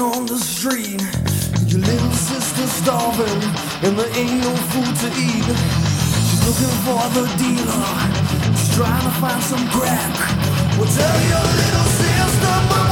walking on the street. Your little sister's starving, and there ain't no food to eat. She's looking for the dealer. She's trying to find some crack. Well, tell your little sister,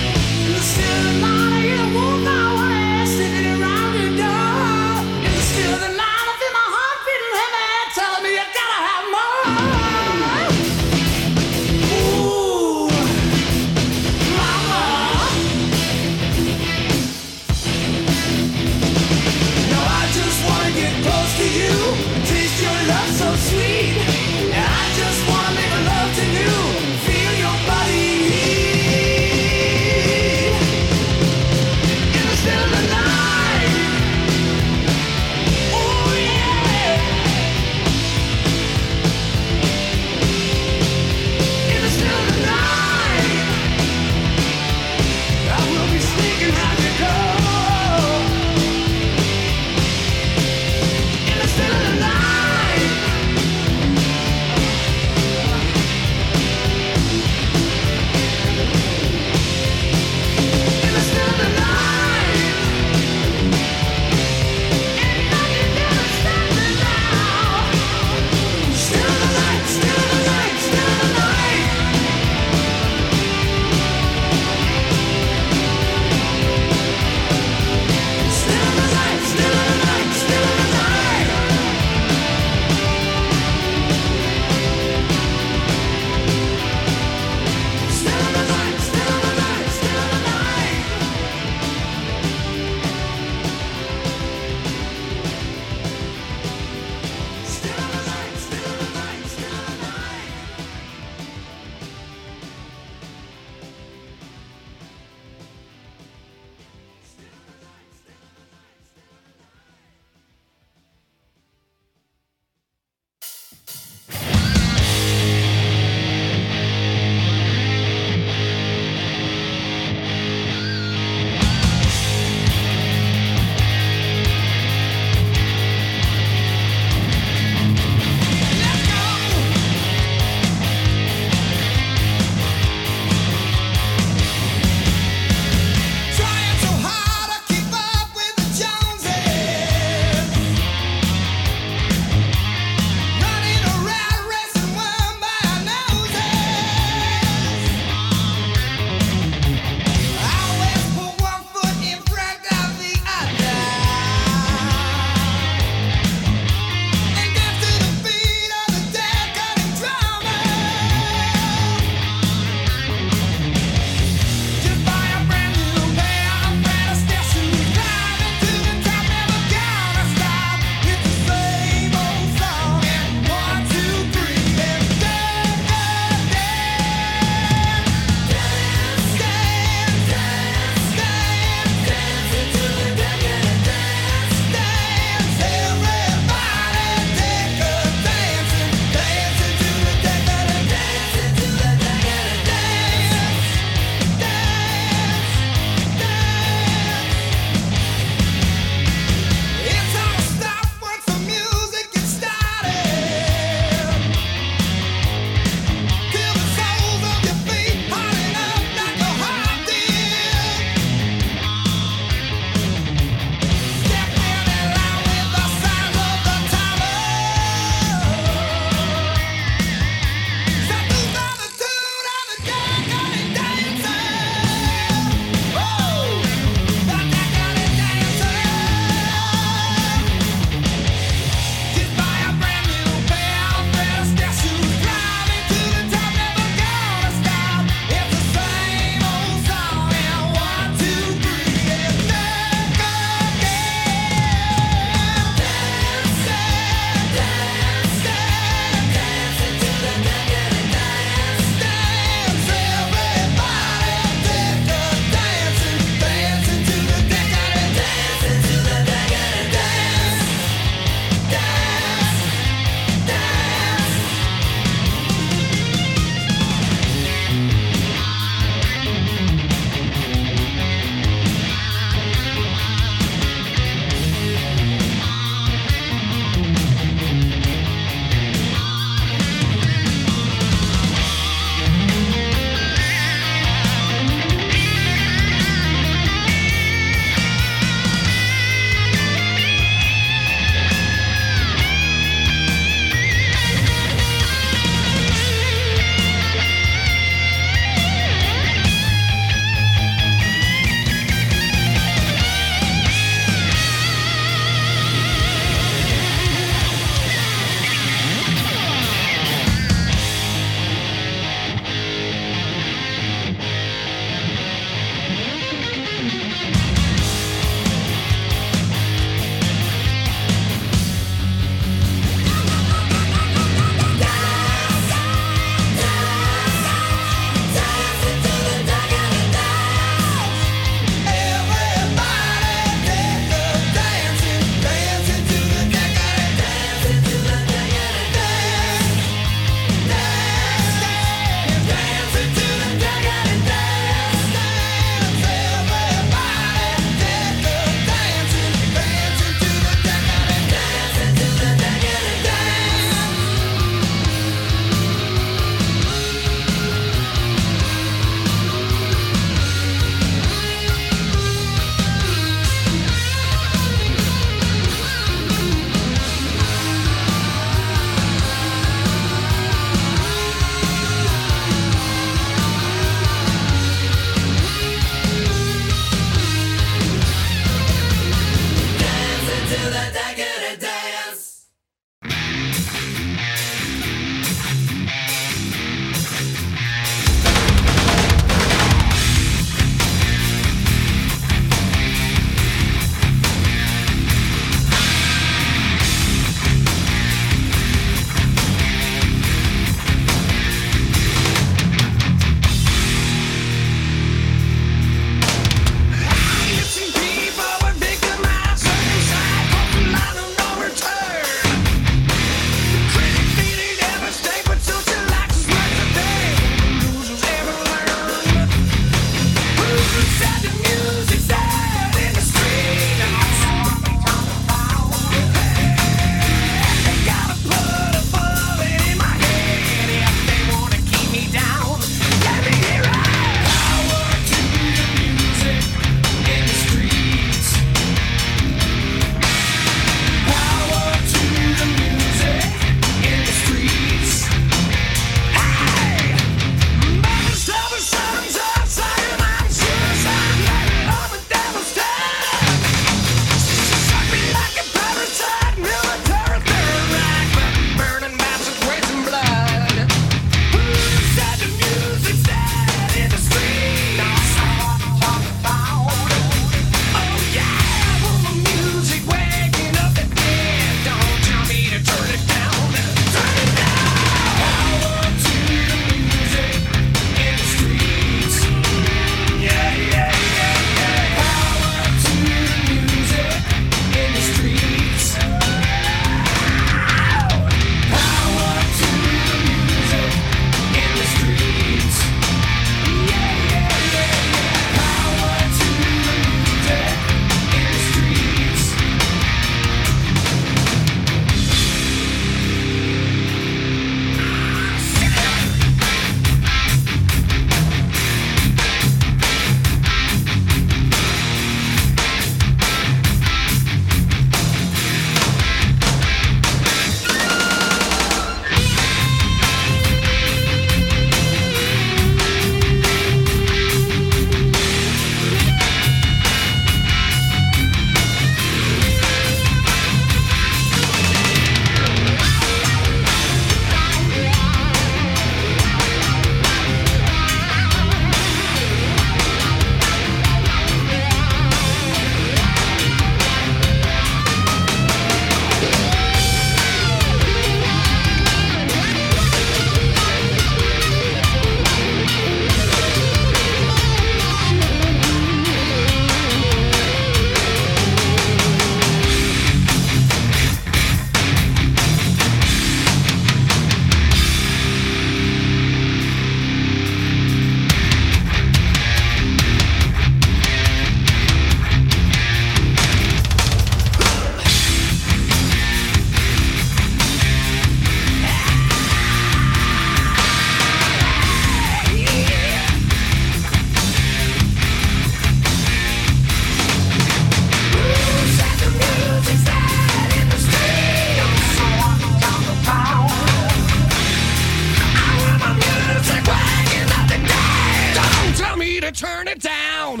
to town.